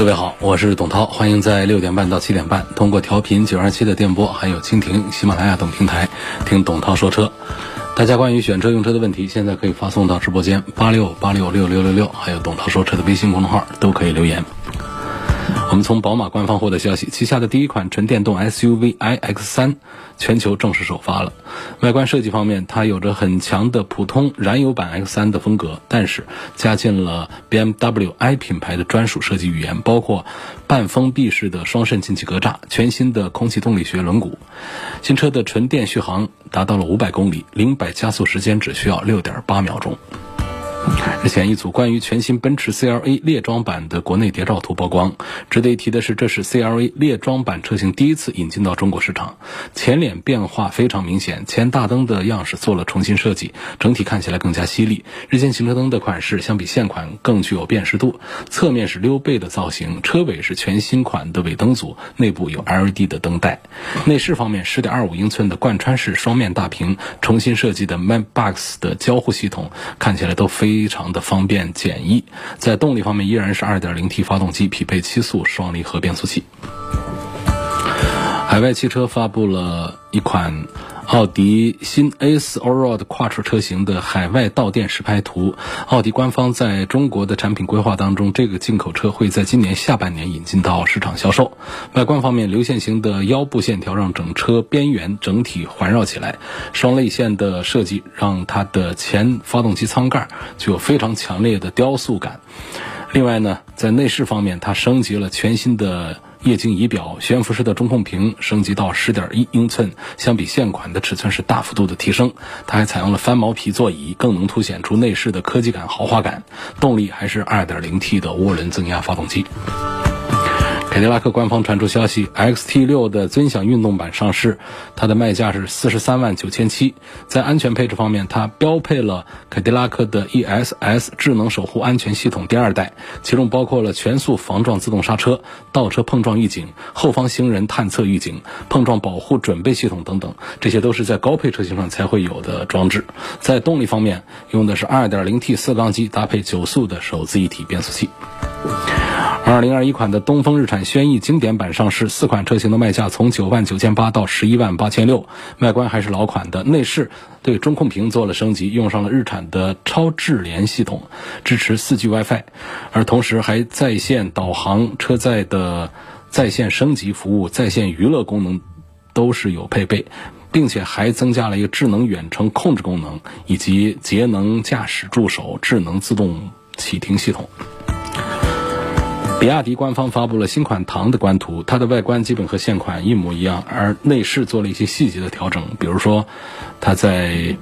各位好，我是董涛，欢迎在六点半到七点半通过调频九二七的电波，还有蜻蜓、喜马拉雅等平台听董涛说车。大家关于选车用车的问题，现在可以发送到直播间八六八六六六六六，还有董涛说车的微信公众号都可以留言。我们从宝马官方获得消息，旗下的第一款纯电动 SUV iX3 全球正式首发了。外观设计方面，它有着很强的普通燃油版 X3 的风格，但是加进了 BMW i 品牌的专属设计语言，包括半封闭式的双肾进气格栅、全新的空气动力学轮毂。新车的纯电续航达到了五百公里，零百加速时间只需要六点八秒钟。日前，一组关于全新奔驰 CLA 猎装版的国内谍照图曝光。值得一提的是，这是 CLA 猎装版车型第一次引进到中国市场。前脸变化非常明显，前大灯的样式做了重新设计，整体看起来更加犀利。日间行车灯的款式相比现款更具有辨识度。侧面是溜背的造型，车尾是全新款的尾灯组，内部有 LED 的灯带。内饰方面，10.25英寸的贯穿式双面大屏，重新设计的 MacBox 的交互系统，看起来都非。非常的方便简易，在动力方面依然是 2.0T 发动机，匹配七速双离合变速器。海外汽车发布了一款。奥迪新 A4 Allroad 跨车车型的海外到店实拍图。奥迪官方在中国的产品规划当中，这个进口车会在今年下半年引进到市场销售。外观方面，流线型的腰部线条让整车边缘整体环绕起来，双泪线的设计让它的前发动机舱盖具有非常强烈的雕塑感。另外呢，在内饰方面，它升级了全新的。液晶仪表、悬浮式的中控屏升级到十点一英寸，相比现款的尺寸是大幅度的提升。它还采用了翻毛皮座椅，更能凸显出内饰的科技感、豪华感。动力还是二点零 T 的涡轮增压发动机。凯迪拉克官方传出消息，XT6 的尊享运动版上市，它的卖价是四十三万九千七。在安全配置方面，它标配了凯迪拉克的 ESS 智能守护安全系统第二代，其中包括了全速防撞自动刹车、倒车碰撞预警、后方行人探测预警、碰撞保护准备系统等等，这些都是在高配车型上才会有的装置。在动力方面，用的是 2.0T 四缸机，搭配九速的手自一体变速器。二零二一款的东风日产轩逸经典版上市，四款车型的卖价从九万九千八到十一万八千六，外观还是老款的，内饰对中控屏做了升级，用上了日产的超智联系统，支持四 G WiFi，而同时还在线导航、车载的在线升级服务、在线娱乐功能都是有配备，并且还增加了一个智能远程控制功能以及节能驾驶助手、智能自动启停系统。比亚迪官方发布了新款唐的官图，它的外观基本和现款一模一样，而内饰做了一些细节的调整，比如说，它在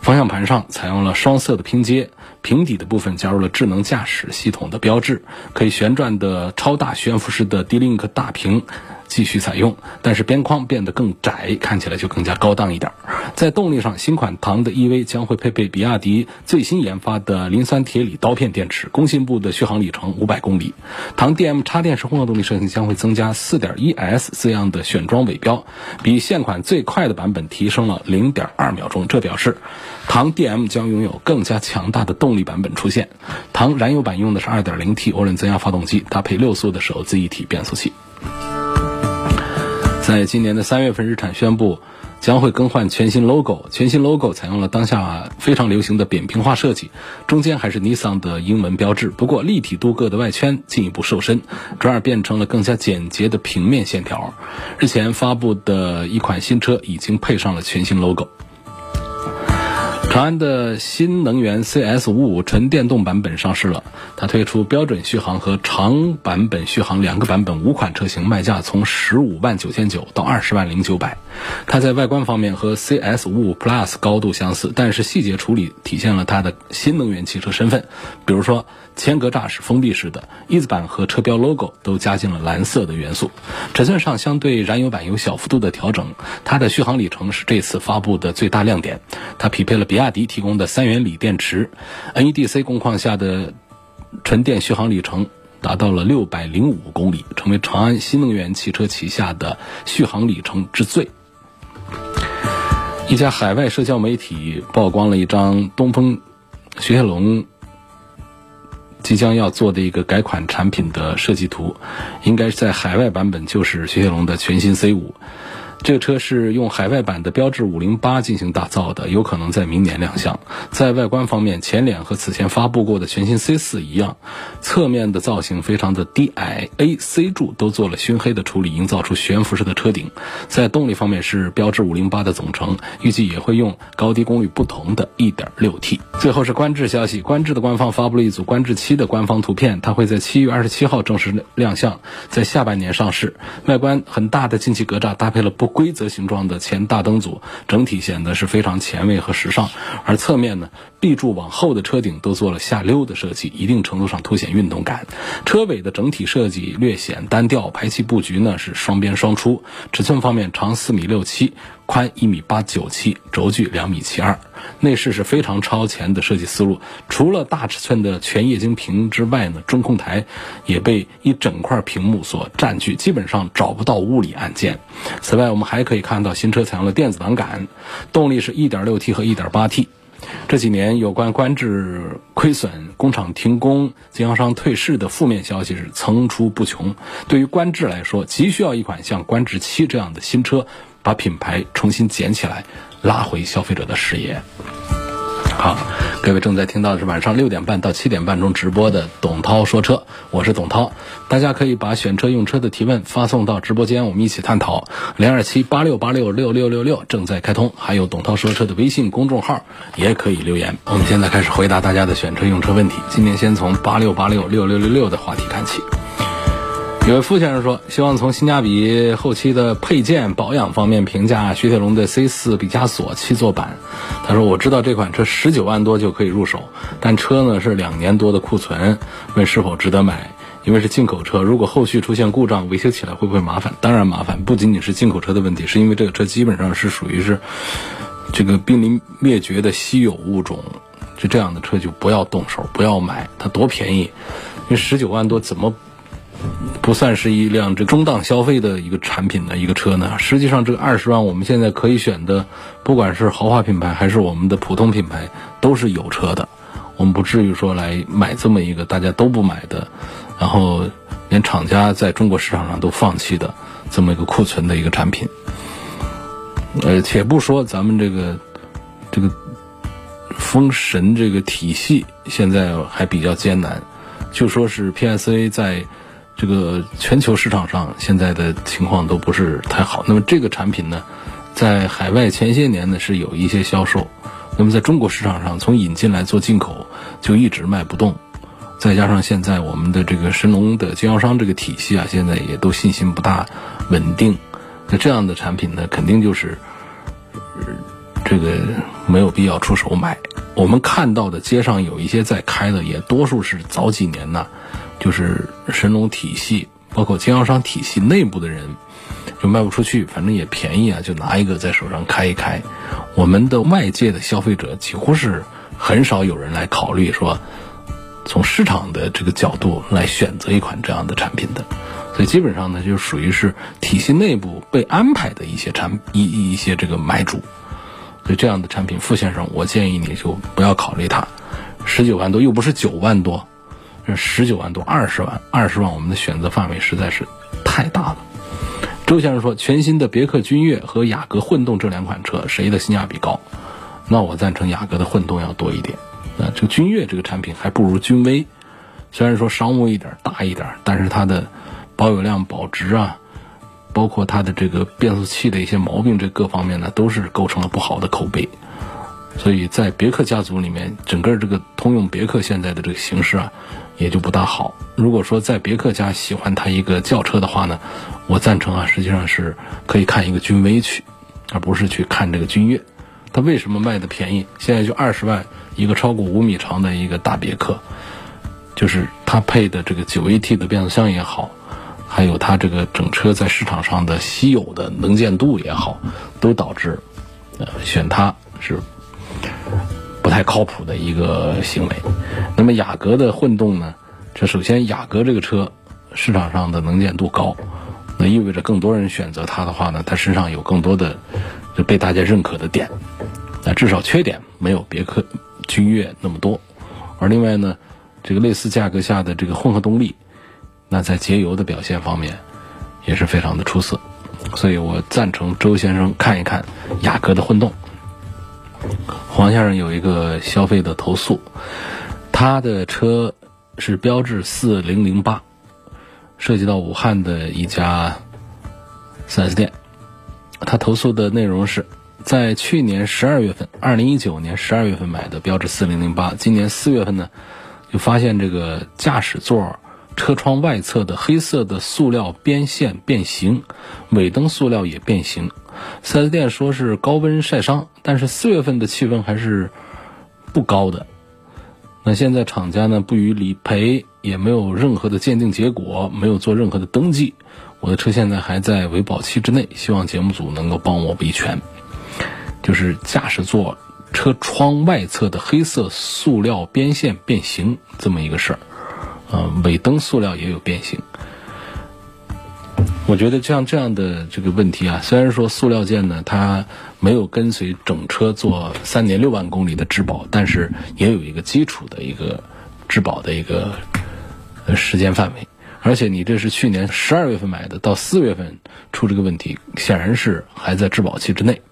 方向盘上采用了双色的拼接，平底的部分加入了智能驾驶系统的标志，可以旋转的超大悬浮式的 D-Link 大屏。继续采用，但是边框变得更窄，看起来就更加高档一点。在动力上，新款唐的 EV 将会配备比亚迪最新研发的磷酸铁锂刀片电池，工信部的续航里程五百公里。唐 DM 插电式混合动力车型将会增加 4.1S 这样的选装尾标，比现款最快的版本提升了0.2秒钟。这表示，唐 DM 将拥有更加强大的动力版本出现。唐燃油版用的是 2.0T 涡轮增压发动机，搭配六速的手自一体变速器。在今年的三月份，日产宣布将会更换全新 logo。全新 logo 采用了当下非常流行的扁平化设计，中间还是尼桑的英文标志，不过立体镀铬的外圈进一步瘦身，转而变成了更加简洁的平面线条。日前发布的一款新车已经配上了全新 logo。长安的新能源 CS 五五纯电动版本上市了，它推出标准续航和长版本续航两个版本，五款车型卖价从十五万九千九到二十万零九百。它在外观方面和 CS 五五 Plus 高度相似，但是细节处理体现了它的新能源汽车身份，比如说。前格栅是封闭式的，翼子板和车标 logo 都加进了蓝色的元素。尺寸上相对燃油版有小幅度的调整。它的续航里程是这次发布的最大亮点，它匹配了比亚迪提供的三元锂电池，NEDC 工况下的纯电续航里程。达到了六百零五公里，成为长安新能源汽车旗下的续航里程之最。一家海外社交媒体曝光了一张东风雪铁龙即将要做的一个改款产品的设计图，应该是在海外版本就是雪铁龙的全新 C 五。这个车是用海外版的标致五零八进行打造的，有可能在明年亮相。在外观方面，前脸和此前发布过的全新 C 四一样，侧面的造型非常的低矮，A、C 柱都做了熏黑的处理，营造出悬浮式的车顶。在动力方面是标致五零八的总成，预计也会用高低功率不同的 1.6T。最后是观致消息，观致的官方发布了一组观致七的官方图片，它会在七月二十七号正式亮相，在下半年上市。外观很大的进气格栅搭配了不。规则形状的前大灯组，整体显得是非常前卫和时尚。而侧面呢，B 柱往后的车顶都做了下溜的设计，一定程度上凸显运动感。车尾的整体设计略显单调，排气布局呢是双边双出。尺寸方面，长四米六七。宽一米八九七，轴距两米七二，内饰是非常超前的设计思路。除了大尺寸的全液晶屏之外呢，中控台也被一整块屏幕所占据，基本上找不到物理按键。此外，我们还可以看到新车采用了电子档杆，动力是一点六 T 和一点八 T。这几年有关观致亏损、工厂停工、经销商退市的负面消息是层出不穷。对于观致来说，急需要一款像观致七这样的新车。把品牌重新捡起来，拉回消费者的视野。好，各位正在听到的是晚上六点半到七点半中直播的董涛说车，我是董涛。大家可以把选车用车的提问发送到直播间，我们一起探讨。零二七八六八六六六六六正在开通，还有董涛说车的微信公众号也可以留言。我们现在开始回答大家的选车用车问题。今天先从八六八六六六六六的话题看起。有位傅先生说，希望从性价比、后期的配件、保养方面评价雪铁龙的 C 四毕加索七座版。他说：“我知道这款车十九万多就可以入手，但车呢是两年多的库存，问是否值得买？因为是进口车，如果后续出现故障，维修起来会不会麻烦？当然麻烦，不仅仅是进口车的问题，是因为这个车基本上是属于是这个濒临灭绝的稀有物种，就这样的车就不要动手，不要买。它多便宜，因为十九万多怎么？”不算是一辆这中档消费的一个产品的一个车呢。实际上，这个二十万我们现在可以选的，不管是豪华品牌还是我们的普通品牌，都是有车的。我们不至于说来买这么一个大家都不买的，然后连厂家在中国市场上都放弃的这么一个库存的一个产品。呃，且不说咱们这个这个封神这个体系现在还比较艰难，就说是 PSA 在。这个全球市场上现在的情况都不是太好。那么这个产品呢，在海外前些年呢是有一些销售，那么在中国市场上从引进来做进口就一直卖不动。再加上现在我们的这个神龙的经销商这个体系啊，现在也都信心不大稳定。那这样的产品呢，肯定就是这个没有必要出手买。我们看到的街上有一些在开的，也多数是早几年呢。就是神龙体系，包括经销商体系内部的人，就卖不出去，反正也便宜啊，就拿一个在手上开一开。我们的外界的消费者几乎是很少有人来考虑说，从市场的这个角度来选择一款这样的产品的，所以基本上呢，就属于是体系内部被安排的一些产一一些这个买主。所以这样的产品，傅先生，我建议你就不要考虑它，十九万多又不是九万多。这十九万多，二十万，二十万，我们的选择范围实在是太大了。周先生说，全新的别克君越和雅阁混动这两款车，谁的性价比高？那我赞成雅阁的混动要多一点。啊，这个君越这个产品还不如君威，虽然说商务一点、大一点，但是它的保有量、保值啊，包括它的这个变速器的一些毛病，这各方面呢，都是构成了不好的口碑。所以在别克家族里面，整个这个通用别克现在的这个形式啊。也就不大好。如果说在别克家喜欢它一个轿车的话呢，我赞成啊，实际上是可以看一个君威去，而不是去看这个君越。它为什么卖的便宜？现在就二十万一个超过五米长的一个大别克，就是它配的这个九 AT 的变速箱也好，还有它这个整车在市场上的稀有的能见度也好，都导致呃选它是不太靠谱的一个行为。那么雅阁的混动呢？这首先雅阁这个车市场上的能见度高，那意味着更多人选择它的话呢，它身上有更多的就被大家认可的点，那至少缺点没有别克君越那么多。而另外呢，这个类似价格下的这个混合动力，那在节油的表现方面也是非常的出色，所以我赞成周先生看一看雅阁的混动。黄先生有一个消费的投诉，他的车是标致四零零八，涉及到武汉的一家 4S 店，他投诉的内容是。在去年十二月份，二零一九年十二月份买的标致四零零八，今年四月份呢，就发现这个驾驶座车窗外侧的黑色的塑料边线变形，尾灯塑料也变形。四 S 店说是高温晒伤，但是四月份的气温还是不高的。那现在厂家呢不予理赔，也没有任何的鉴定结果，没有做任何的登记。我的车现在还在维保期之内，希望节目组能够帮我维权。就是驾驶座车窗外侧的黑色塑料边线变形这么一个事儿，呃，尾灯塑料也有变形。我觉得像这样的这个问题啊，虽然说塑料件呢它没有跟随整车做三年六万公里的质保，但是也有一个基础的一个质保的一个时间范围。而且你这是去年十二月份买的，到四月份出这个问题，显然是还在质保期之内。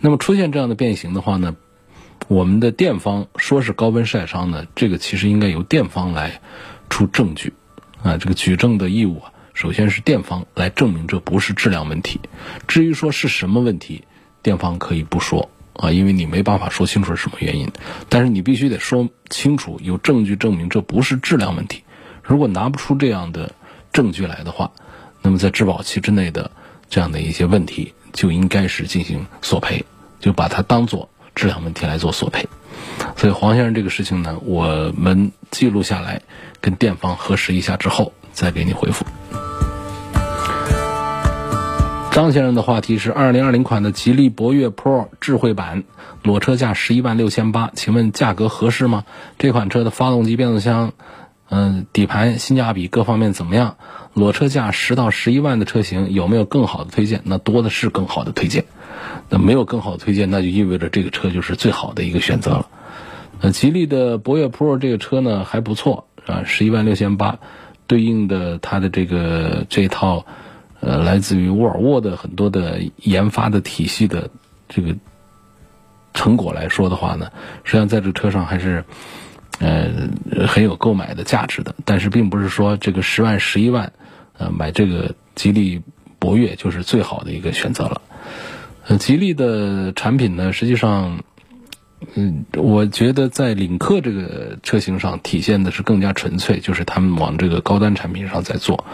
那么出现这样的变形的话呢，我们的店方说是高温晒伤呢，这个其实应该由店方来出证据，啊，这个举证的义务啊，首先是店方来证明这不是质量问题。至于说是什么问题，店方可以不说啊，因为你没办法说清楚是什么原因，但是你必须得说清楚，有证据证明这不是质量问题。如果拿不出这样的证据来的话，那么在质保期之内的这样的一些问题。就应该是进行索赔，就把它当做质量问题来做索赔。所以黄先生这个事情呢，我们记录下来，跟店方核实一下之后再给你回复。张先生的话题是：二零二零款的吉利博越 Pro 智慧版，裸车价十一万六千八，请问价格合适吗？这款车的发动机、变速箱。嗯，底盘性价比各方面怎么样？裸车价十到十一万的车型有没有更好的推荐？那多的是更好的推荐。那没有更好的推荐，那就意味着这个车就是最好的一个选择了。呃，吉利的博越 Pro 这个车呢还不错啊，十一万六千八，对应的它的这个这套呃来自于沃尔沃的很多的研发的体系的这个成果来说的话呢，实际上在这车上还是。呃，很有购买的价值的，但是并不是说这个十万、十一万，呃，买这个吉利博越就是最好的一个选择了。呃，吉利的产品呢，实际上，嗯，我觉得在领克这个车型上体现的是更加纯粹，就是他们往这个高端产品上在做，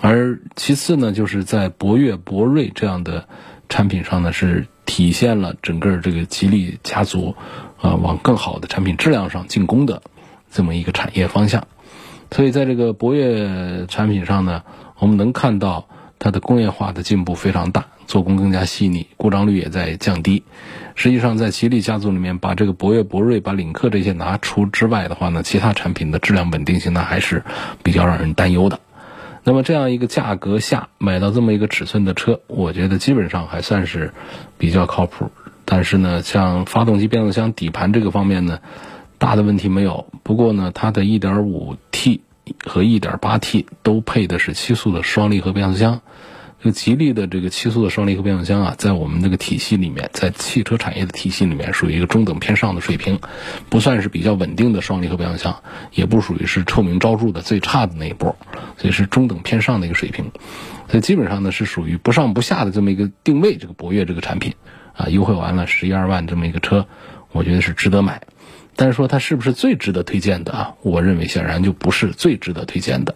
而其次呢，就是在博越、博瑞这样的产品上呢，是体现了整个这个吉利家族。啊，往更好的产品质量上进攻的这么一个产业方向，所以在这个博越产品上呢，我们能看到它的工业化的进步非常大，做工更加细腻，故障率也在降低。实际上，在吉利家族里面，把这个博越、博瑞、把领克这些拿出之外的话呢，其他产品的质量稳定性呢还是比较让人担忧的。那么这样一个价格下买到这么一个尺寸的车，我觉得基本上还算是比较靠谱。但是呢，像发动机、变速箱、底盘这个方面呢，大的问题没有。不过呢，它的 1.5T 和 1.8T 都配的是七速的双离合变速箱。这个吉利的这个七速的双离合变速箱啊，在我们这个体系里面，在汽车产业的体系里面，属于一个中等偏上的水平，不算是比较稳定的双离合变速箱，也不属于是臭名昭著的最差的那一波，所以是中等偏上的一个水平。所以基本上呢，是属于不上不下的这么一个定位。这个博越这个产品。啊，优惠完了十一二万这么一个车，我觉得是值得买。但是说它是不是最值得推荐的啊？我认为显然就不是最值得推荐的，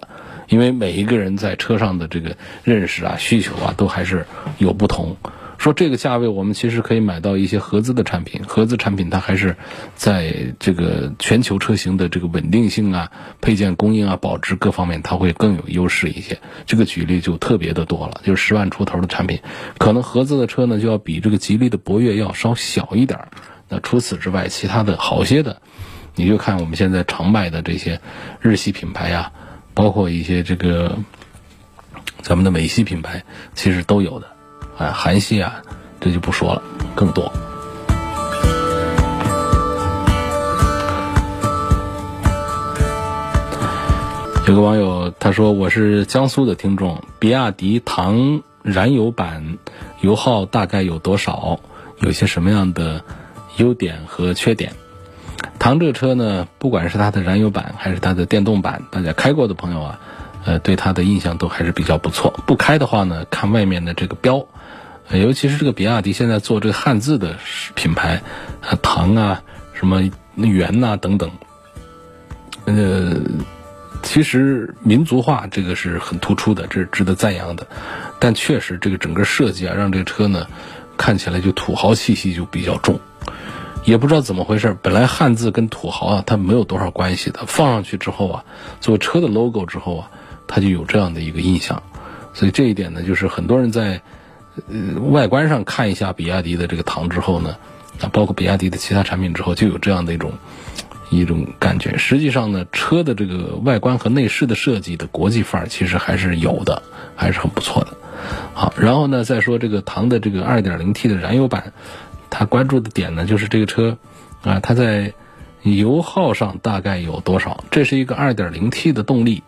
因为每一个人在车上的这个认识啊、需求啊，都还是有不同。说这个价位我们其实可以买到一些合资的产品，合资产品它还是在这个全球车型的这个稳定性啊、配件供应啊、保值各方面，它会更有优势一些。这个举例就特别的多了，就是十万出头的产品，可能合资的车呢就要比这个吉利的博越要稍小一点。那除此之外，其他的好些的，你就看我们现在常卖的这些日系品牌呀，包括一些这个咱们的美系品牌，其实都有的。哎，韩系啊，这就不说了，更多。有个网友他说：“我是江苏的听众，比亚迪唐燃油版油耗大概有多少？有些什么样的？”优点和缺点，唐这车呢，不管是它的燃油版还是它的电动版，大家开过的朋友啊，呃，对它的印象都还是比较不错。不开的话呢，看外面的这个标，尤其是这个比亚迪现在做这个汉字的品牌，啊唐啊，什么元呐等等，呃，其实民族化这个是很突出的，这是值得赞扬的。但确实这个整个设计啊，让这个车呢看起来就土豪气息就比较重。也不知道怎么回事，本来汉字跟土豪啊，它没有多少关系的。放上去之后啊，做车的 logo 之后啊，它就有这样的一个印象。所以这一点呢，就是很多人在呃外观上看一下比亚迪的这个唐之后呢，啊，包括比亚迪的其他产品之后，就有这样的一种一种感觉。实际上呢，车的这个外观和内饰的设计的国际范儿其实还是有的，还是很不错的。好，然后呢，再说这个唐的这个 2.0T 的燃油版。它关注的点呢，就是这个车，啊，它在油耗上大概有多少？这是一个 2.0T 的动力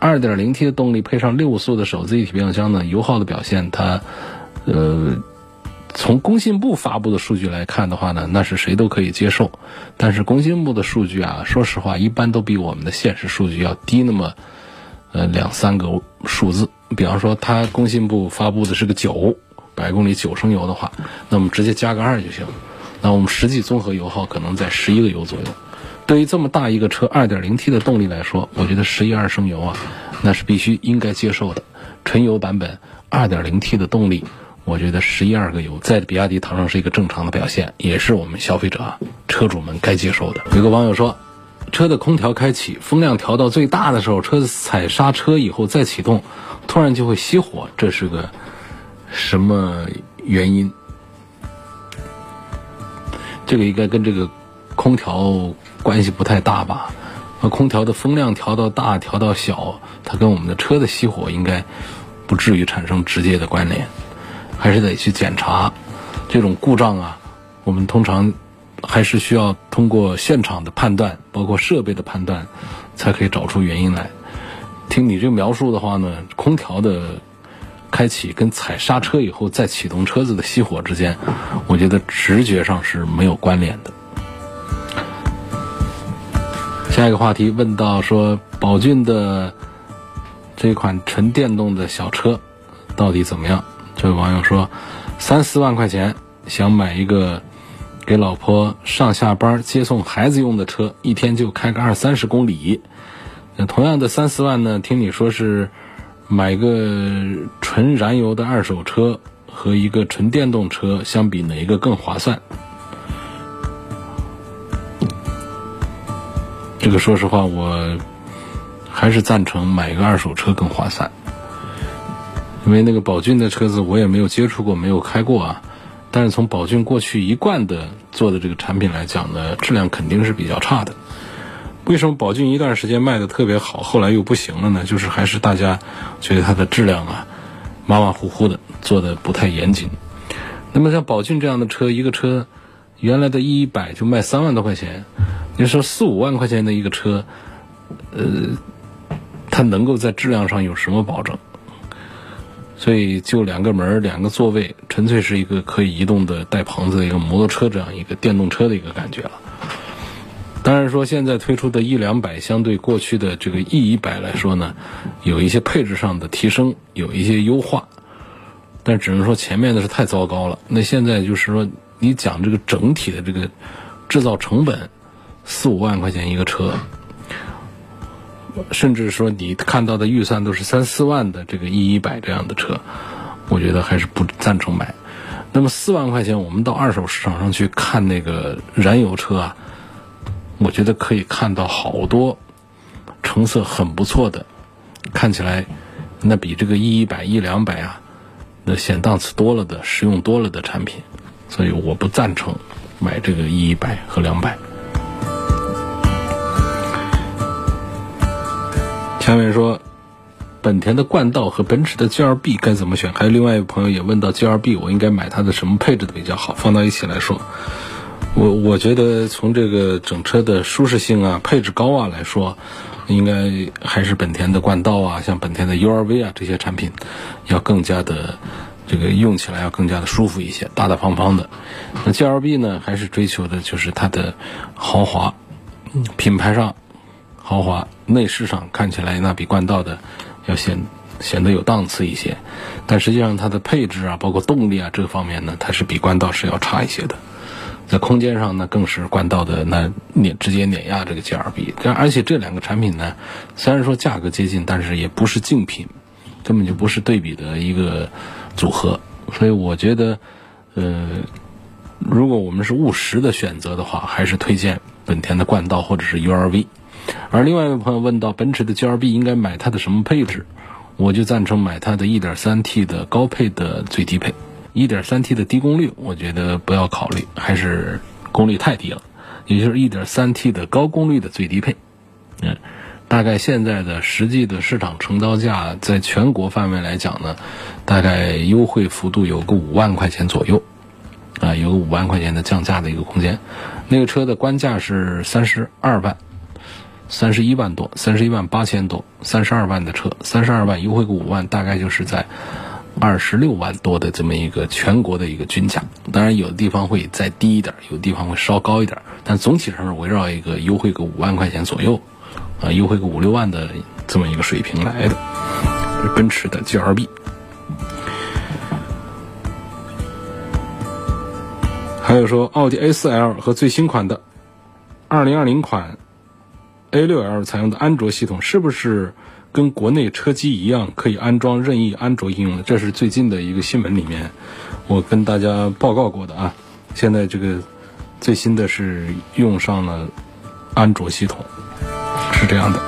，2.0T 的动力配上六速的手自一体变速箱呢，油耗的表现，它，呃，从工信部发布的数据来看的话呢，那是谁都可以接受。但是工信部的数据啊，说实话，一般都比我们的现实数据要低那么，呃，两三个数字。比方说，它工信部发布的是个九。百公里九升油的话，那我们直接加个二就行。那我们实际综合油耗可能在十一个油左右。对于这么大一个车，二点零 T 的动力来说，我觉得十一二升油啊，那是必须应该接受的。纯油版本二点零 T 的动力，我觉得十一二个油在比亚迪唐上是一个正常的表现，也是我们消费者啊车主们该接受的。有个网友说，车的空调开启，风量调到最大的时候，车子踩刹车以后再启动，突然就会熄火，这是个。什么原因？这个应该跟这个空调关系不太大吧？那空调的风量调到大，调到小，它跟我们的车的熄火应该不至于产生直接的关联，还是得去检查这种故障啊。我们通常还是需要通过现场的判断，包括设备的判断，才可以找出原因来。听你这个描述的话呢，空调的。开启跟踩刹车以后再启动车子的熄火之间，我觉得直觉上是没有关联的。下一个话题问到说，宝骏的这款纯电动的小车到底怎么样？这位网友说，三四万块钱想买一个给老婆上下班接送孩子用的车，一天就开个二三十公里。那同样的三四万呢？听你说是。买个纯燃油的二手车和一个纯电动车相比，哪一个更划算？这个说实话，我还是赞成买一个二手车更划算。因为那个宝骏的车子我也没有接触过，没有开过啊。但是从宝骏过去一贯的做的这个产品来讲呢，质量肯定是比较差的。为什么宝骏一段时间卖的特别好，后来又不行了呢？就是还是大家觉得它的质量啊，马马虎虎的，做的不太严谨。那么像宝骏这样的车，一个车原来的一百就卖三万多块钱，你说四五万块钱的一个车，呃，它能够在质量上有什么保证？所以就两个门两个座位，纯粹是一个可以移动的带棚子的一个摩托车这样一个电动车的一个感觉了。当然说，现在推出的 E 两百相对过去的这个 E 一百来说呢，有一些配置上的提升，有一些优化，但只能说前面的是太糟糕了。那现在就是说，你讲这个整体的这个制造成本，四五万块钱一个车，甚至说你看到的预算都是三四万的这个 E 一百这样的车，我觉得还是不赞成买。那么四万块钱，我们到二手市场上去看那个燃油车啊，我觉得可以看到好多成色很不错的，看起来那比这个 E 一百、E 两百啊，那显档次多了的、实用多了的产品，所以我不赞成买这个 E 一百和两百。下面说。本田的冠道和奔驰的 GLB 该怎么选？还有另外一个朋友也问到 GLB，我应该买它的什么配置的比较好？放到一起来说，我我觉得从这个整车的舒适性啊、配置高啊来说，应该还是本田的冠道啊，像本田的 URV 啊这些产品，要更加的这个用起来要更加的舒服一些，大大方方的。那 GLB 呢，还是追求的就是它的豪华，品牌上豪华，内饰上看起来那比冠道的。要显显得有档次一些，但实际上它的配置啊，包括动力啊这方面呢，它是比冠道是要差一些的。在空间上呢，更是冠道的那碾直接碾压这个 G R B。但而且这两个产品呢，虽然说价格接近，但是也不是竞品，根本就不是对比的一个组合。所以我觉得，呃，如果我们是务实的选择的话，还是推荐本田的冠道或者是 URV。而另外一位朋友问到，奔驰的 GLB 应该买它的什么配置？我就赞成买它的 1.3T 的高配的最低配，1.3T 的低功率，我觉得不要考虑，还是功率太低了，也就是 1.3T 的高功率的最低配。嗯，大概现在的实际的市场成交价，在全国范围来讲呢，大概优惠幅度有个五万块钱左右，啊，有个五万块钱的降价的一个空间。那个车的官价是三十二万。三十一万多，三十一万八千多，三十二万的车，三十二万优惠个五万，大概就是在二十六万多的这么一个全国的一个均价。当然，有的地方会再低一点，有的地方会稍高一点，但总体上是围绕一个优惠个五万块钱左右，啊，优惠个五六万的这么一个水平来的。奔驰的 GLB，还有说奥迪 A4L 和最新款的二零二零款。A6L 采用的安卓系统是不是跟国内车机一样可以安装任意安卓应用？这是最近的一个新闻里面，我跟大家报告过的啊。现在这个最新的是用上了安卓系统，是这样的。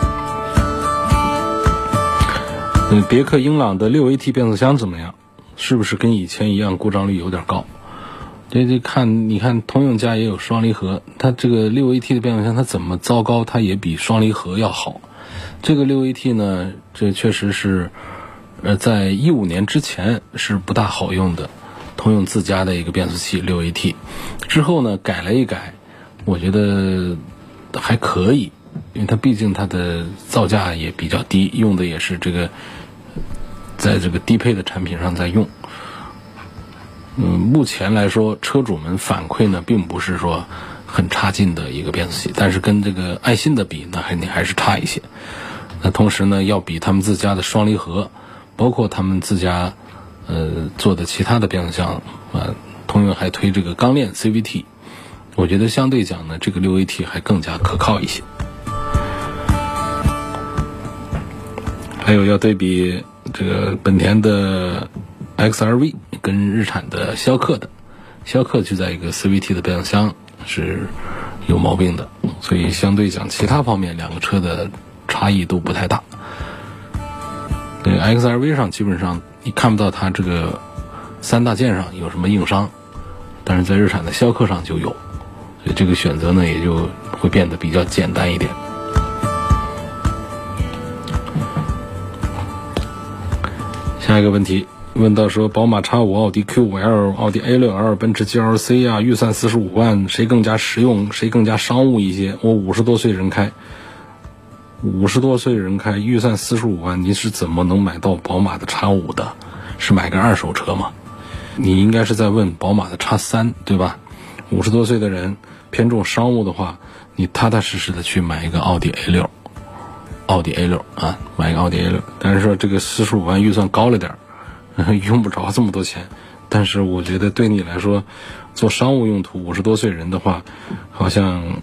嗯，别克英朗的六 AT 变速箱怎么样？是不是跟以前一样故障率有点高？这这看，你看通用家也有双离合，它这个六 AT 的变速箱它怎么糟糕，它也比双离合要好。这个六 AT 呢，这确实是，呃，在一五年之前是不大好用的，通用自家的一个变速器六 AT，之后呢改了一改，我觉得还可以，因为它毕竟它的造价也比较低，用的也是这个，在这个低配的产品上在用。嗯，目前来说，车主们反馈呢，并不是说很差劲的一个变速器，但是跟这个爱信的比，那肯定还是差一些。那同时呢，要比他们自家的双离合，包括他们自家呃做的其他的变速箱啊，通用还推这个钢链 CVT，我觉得相对讲呢，这个六 AT 还更加可靠一些。还有要对比这个本田的。XRV 跟日产的逍客的，逍客就在一个 CVT 的变速箱是有毛病的，所以相对讲其他方面两个车的差异都不太大。对 XRV 上基本上你看不到它这个三大件上有什么硬伤，但是在日产的逍客上就有，所以这个选择呢也就会变得比较简单一点。下一个问题。问到说，宝马 X5、奥迪 Q5L、奥迪 A6L、奔驰 GLC 啊，预算四十五万，谁更加实用，谁更加商务一些？我五十多岁人开，五十多岁人开，预算四十五万，你是怎么能买到宝马的 X5 的？是买个二手车吗？你应该是在问宝马的 X3，对吧？五十多岁的人偏重商务的话，你踏踏实实的去买一个奥迪 A6，奥迪 A6 啊，买一个奥迪 A6。但是说这个四十五万预算高了点儿。用不着这么多钱，但是我觉得对你来说，做商务用途，五十多岁人的话，好像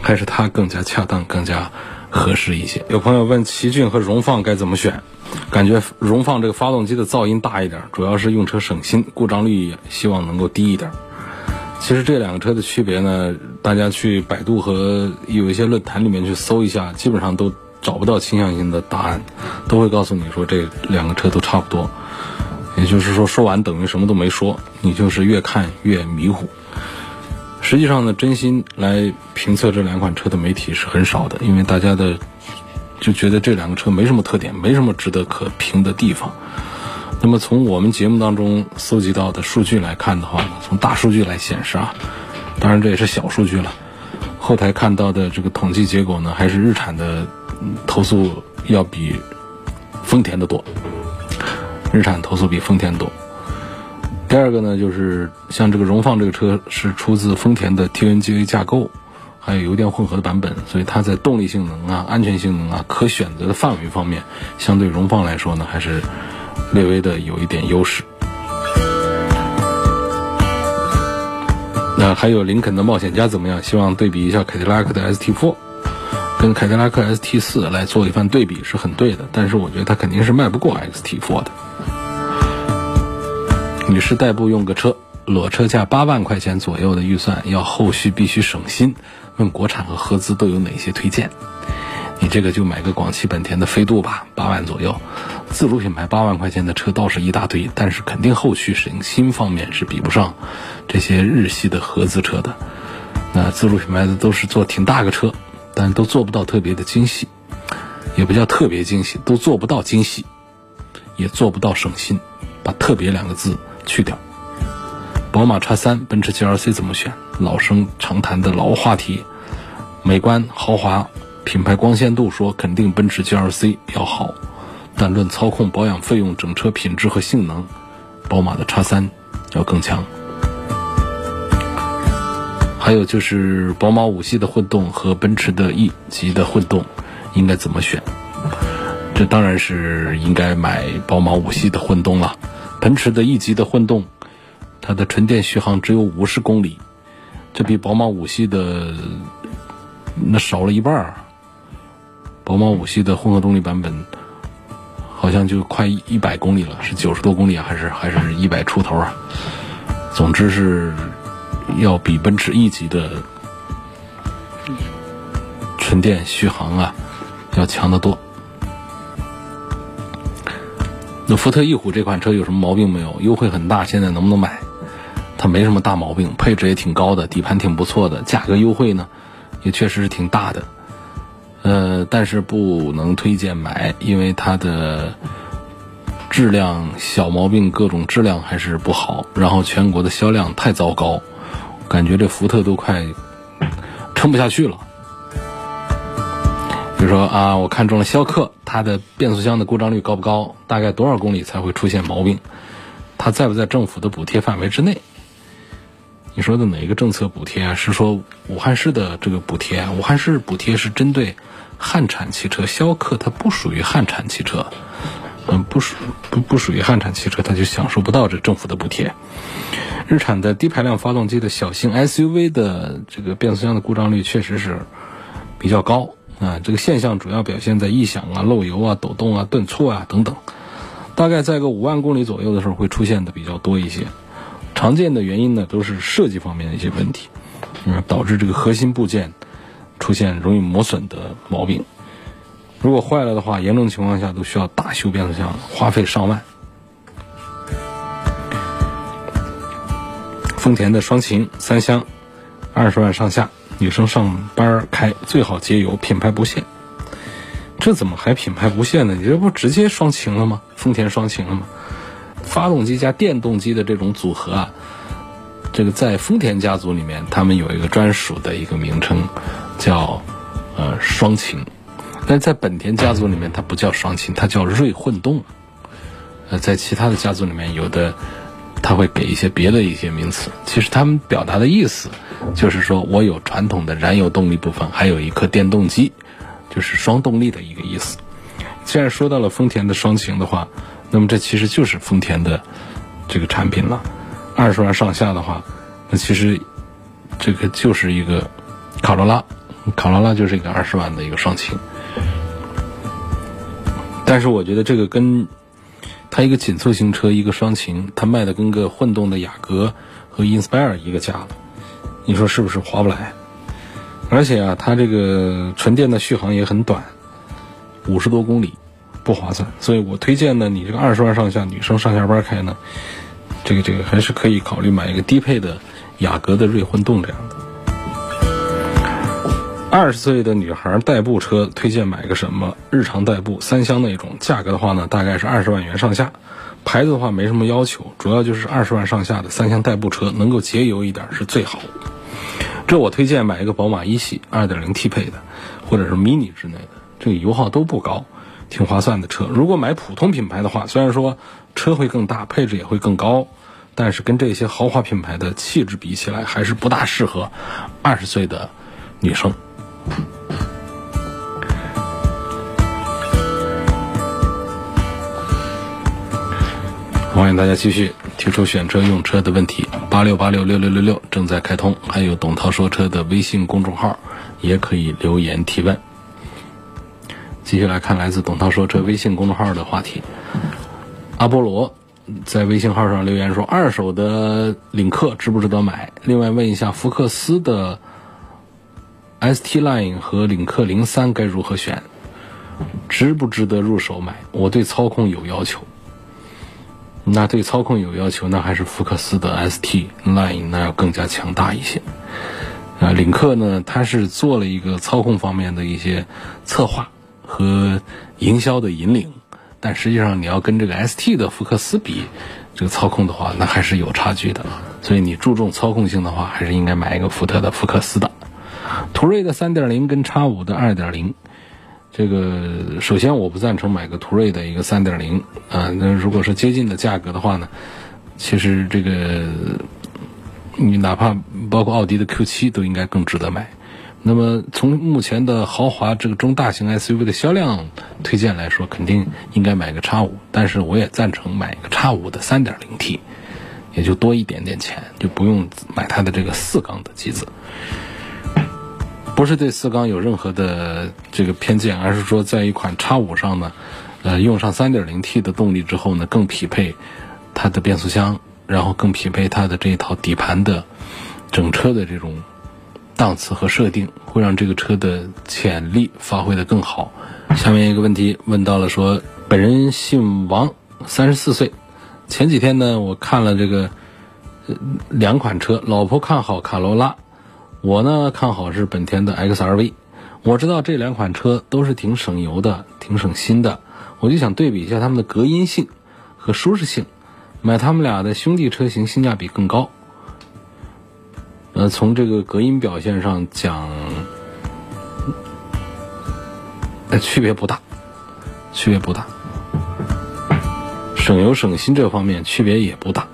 还是它更加恰当、更加合适一些。有朋友问奇骏和荣放该怎么选？感觉荣放这个发动机的噪音大一点，主要是用车省心，故障率希望能够低一点。其实这两个车的区别呢，大家去百度和有一些论坛里面去搜一下，基本上都找不到倾向性的答案，都会告诉你说这两个车都差不多。也就是说，说完等于什么都没说，你就是越看越迷糊。实际上呢，真心来评测这两款车的媒体是很少的，因为大家的就觉得这两个车没什么特点，没什么值得可评的地方。那么从我们节目当中搜集到的数据来看的话呢，从大数据来显示啊，当然这也是小数据了。后台看到的这个统计结果呢，还是日产的投诉要比丰田的多。日产投诉比丰田多。第二个呢，就是像这个荣放这个车是出自丰田的 TNGA 架构，还有油电混合的版本，所以它在动力性能啊、安全性能啊、可选择的范围方面，相对荣放来说呢，还是略微的有一点优势。那还有林肯的冒险家怎么样？希望对比一下凯迪拉克的 ST4，跟凯迪拉克 ST4 来做一番对比是很对的，但是我觉得它肯定是卖不过 XT4 的。女士代步用个车，裸车价八万块钱左右的预算，要后续必须省心。问国产和合资都有哪些推荐？你这个就买个广汽本田的飞度吧，八万左右。自主品牌八万块钱的车倒是一大堆，但是肯定后续省心方面是比不上这些日系的合资车的。那自主品牌的都是做挺大个车，但都做不到特别的精细，也不叫特别精细，都做不到精细，也做不到省心。把“特别”两个字。去掉，宝马叉三、奔驰 GLC 怎么选？老生常谈的老话题，美观豪华、品牌光鲜度，说肯定奔驰 GLC 要好，但论操控、保养费用、整车品质和性能，宝马的叉三要更强。还有就是宝马五系的混动和奔驰的 E 级的混动应该怎么选？这当然是应该买宝马五系的混动了。奔驰的 E 级的混动，它的纯电续航只有五十公里，这比宝马五系的那少了一半儿。宝马五系的混合动力版本好像就快一百公里了，是九十多公里，还是还是一百出头啊？总之是要比奔驰 E 级的纯电续航啊要强得多。那福特翼虎这款车有什么毛病没有？优惠很大，现在能不能买？它没什么大毛病，配置也挺高的，底盘挺不错的，价格优惠呢，也确实是挺大的。呃，但是不能推荐买，因为它的质量小毛病，各种质量还是不好，然后全国的销量太糟糕，感觉这福特都快撑不下去了。比如说啊，我看中了逍客，它的变速箱的故障率高不高？大概多少公里才会出现毛病？它在不在政府的补贴范围之内？你说的哪一个政策补贴啊？是说武汉市的这个补贴？武汉市补贴是针对汉产汽车，逍客它不属于汉产汽车，嗯，不属不不属于汉产汽车，它就享受不到这政府的补贴。日产的低排量发动机的小型 SUV 的这个变速箱的故障率确实是比较高。啊，这个现象主要表现在异响啊、漏油啊、抖动啊、顿挫啊等等，大概在个五万公里左右的时候会出现的比较多一些。常见的原因呢，都是设计方面的一些问题，嗯，导致这个核心部件出现容易磨损的毛病。如果坏了的话，严重情况下都需要大修变速箱，花费上万。丰田的双擎三厢，二十万上下。女生上班开最好节油，品牌不限。这怎么还品牌不限呢？你这不直接双擎了吗？丰田双擎了吗？发动机加电动机的这种组合啊，这个在丰田家族里面，他们有一个专属的一个名称，叫呃双擎。但在本田家族里面，它不叫双擎，它叫锐混动。呃，在其他的家族里面，有的。他会给一些别的一些名词，其实他们表达的意思就是说我有传统的燃油动力部分，还有一颗电动机，就是双动力的一个意思。既然说到了丰田的双擎的话，那么这其实就是丰田的这个产品了。二十万上下的话，那其实这个就是一个卡罗拉，卡罗拉就是一个二十万的一个双擎。但是我觉得这个跟它一个紧凑型车，一个双擎，它卖的跟个混动的雅阁和 Inspire 一个价了，你说是不是划不来？而且啊，它这个纯电的续航也很短，五十多公里，不划算。所以我推荐呢，你这个二十万上下女生上下班开呢，这个这个还是可以考虑买一个低配的雅阁的锐混动这样的。二十岁的女孩代步车推荐买个什么？日常代步三厢那种，价格的话呢，大概是二十万元上下。牌子的话没什么要求，主要就是二十万上下的三厢代步车能够节油一点是最好。这我推荐买一个宝马一系二点零 T 配的，或者是 mini 之内的，这个油耗都不高，挺划算的车。如果买普通品牌的话，虽然说车会更大，配置也会更高，但是跟这些豪华品牌的气质比起来，还是不大适合二十岁的女生。欢迎大家继续提出选车用车的问题，八六八六六六六六正在开通，还有董涛说车的微信公众号也可以留言提问。继续来看来自董涛说车微信公众号的话题，阿波罗在微信号上留言说：二手的领克值不值得买？另外问一下福克斯的。ST Line 和领克零三该如何选？值不值得入手买？我对操控有要求。那对操控有要求，那还是福克斯的 ST Line 那要更加强大一些。啊，领克呢，它是做了一个操控方面的一些策划和营销的引领，但实际上你要跟这个 ST 的福克斯比，这个操控的话，那还是有差距的。所以你注重操控性的话，还是应该买一个福特的福克斯的。途锐的三点零跟叉五的二点零，这个首先我不赞成买个途锐的一个三点零啊。那如果是接近的价格的话呢，其实这个你哪怕包括奥迪的 Q 七都应该更值得买。那么从目前的豪华这个中大型 SUV 的销量推荐来说，肯定应该买个叉五。但是我也赞成买个叉五的三点零 T，也就多一点点钱，就不用买它的这个四缸的机子。不是对四缸有任何的这个偏见，而是说在一款叉五上呢，呃，用上三点零 T 的动力之后呢，更匹配它的变速箱，然后更匹配它的这一套底盘的整车的这种档次和设定，会让这个车的潜力发挥的更好。下面一个问题问到了，说本人姓王，三十四岁，前几天呢，我看了这个两款车，老婆看好卡罗拉。我呢看好是本田的 XRV，我知道这两款车都是挺省油的，挺省心的，我就想对比一下它们的隔音性和舒适性，买它们俩的兄弟车型性价比更高。呃，从这个隔音表现上讲，区别不大，区别不大，省油省心这方面区别也不大。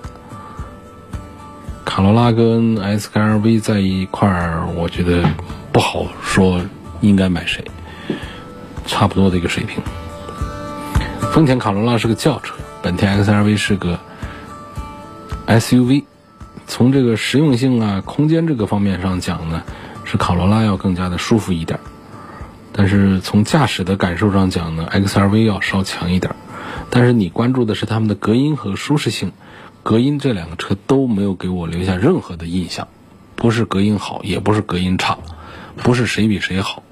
卡罗拉跟 S R V 在一块儿，我觉得不好说应该买谁，差不多的一个水平。丰田卡罗拉是个轿车，本田 X R V 是个 S U V，从这个实用性啊、空间这个方面上讲呢，是卡罗拉要更加的舒服一点。但是从驾驶的感受上讲呢，X R V 要稍强一点。但是你关注的是它们的隔音和舒适性。隔音这两个车都没有给我留下任何的印象，不是隔音好，也不是隔音差，不是谁比谁好，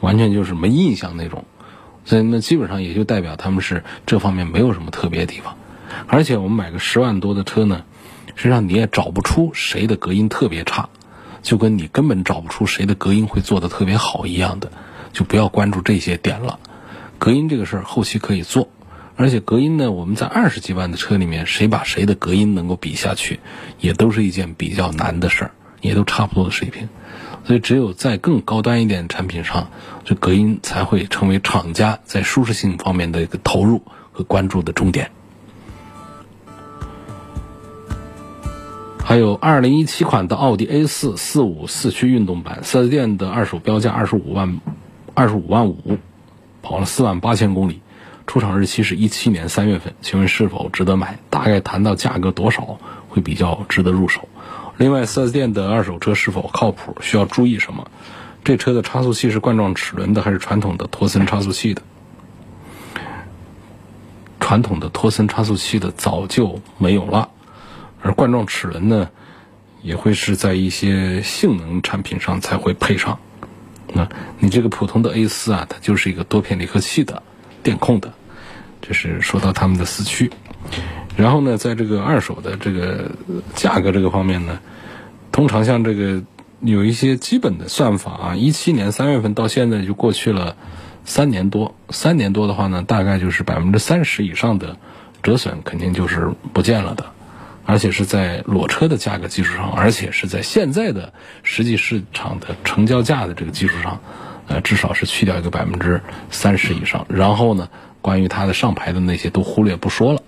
完全就是没印象那种。所以那基本上也就代表他们是这方面没有什么特别的地方。而且我们买个十万多的车呢，实际上你也找不出谁的隔音特别差，就跟你根本找不出谁的隔音会做的特别好一样的，就不要关注这些点了。隔音这个事儿后期可以做。而且隔音呢，我们在二十几万的车里面，谁把谁的隔音能够比下去，也都是一件比较难的事儿，也都差不多的水平。所以，只有在更高端一点产品上，这隔音才会成为厂家在舒适性方面的一个投入和关注的重点。还有二零一七款的奥迪 A 四四五四驱运动版，四 S 店的二手标价二十五万，二十五万五，跑了四万八千公里。出厂日期是一七年三月份，请问是否值得买？大概谈到价格多少会比较值得入手？另外，4S 店的二手车是否靠谱？需要注意什么？这车的差速器是冠状齿轮的还是传统的托森差速器的？传统的托森差速器的早就没有了，而冠状齿轮呢，也会是在一些性能产品上才会配上。那你这个普通的 A 四啊，它就是一个多片离合器的电控的，这是说到他们的四驱。然后呢，在这个二手的这个价格这个方面呢，通常像这个有一些基本的算法啊，一七年三月份到现在就过去了三年多，三年多的话呢，大概就是百分之三十以上的折损肯定就是不见了的，而且是在裸车的价格基础上，而且是在现在的实际市场的成交价的这个基础上，呃，至少是去掉一个百分之三十以上，然后呢，关于它的上牌的那些都忽略不说了。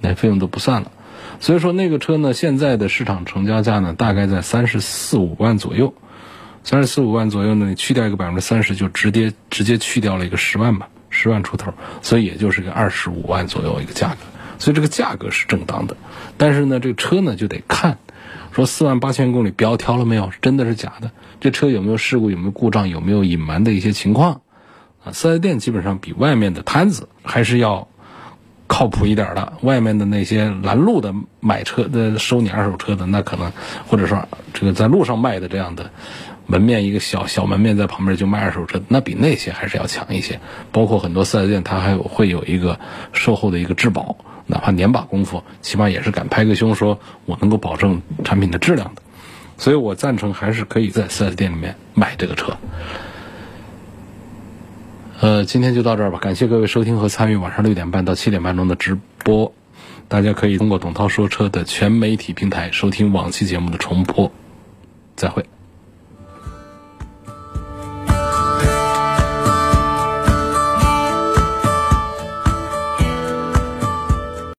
那费用都不算了，所以说那个车呢，现在的市场成交价呢，大概在三十四五万左右，三十四五万左右呢，你去掉一个百分之三十，就直接直接去掉了一个十万吧，十万出头，所以也就是个二十五万左右一个价格，所以这个价格是正当的，但是呢，这个车呢就得看，说四万八千公里标挑了没有，真的是假的，这车有没有事故，有没有故障，有没有隐瞒的一些情况，啊，四 S 店基本上比外面的摊子还是要。靠谱一点的，外面的那些拦路的买车的收你二手车的，那可能或者说这个在路上卖的这样的门面一个小小门面在旁边就卖二手车，那比那些还是要强一些。包括很多四 S 店，它还有会有一个售后的一个质保，哪怕年把功夫，起码也是敢拍个胸说我能够保证产品的质量的。所以我赞成还是可以在四 S 店里面买这个车。呃，今天就到这儿吧，感谢各位收听和参与晚上六点半到七点半钟的直播。大家可以通过董涛说车的全媒体平台收听往期节目的重播。再会。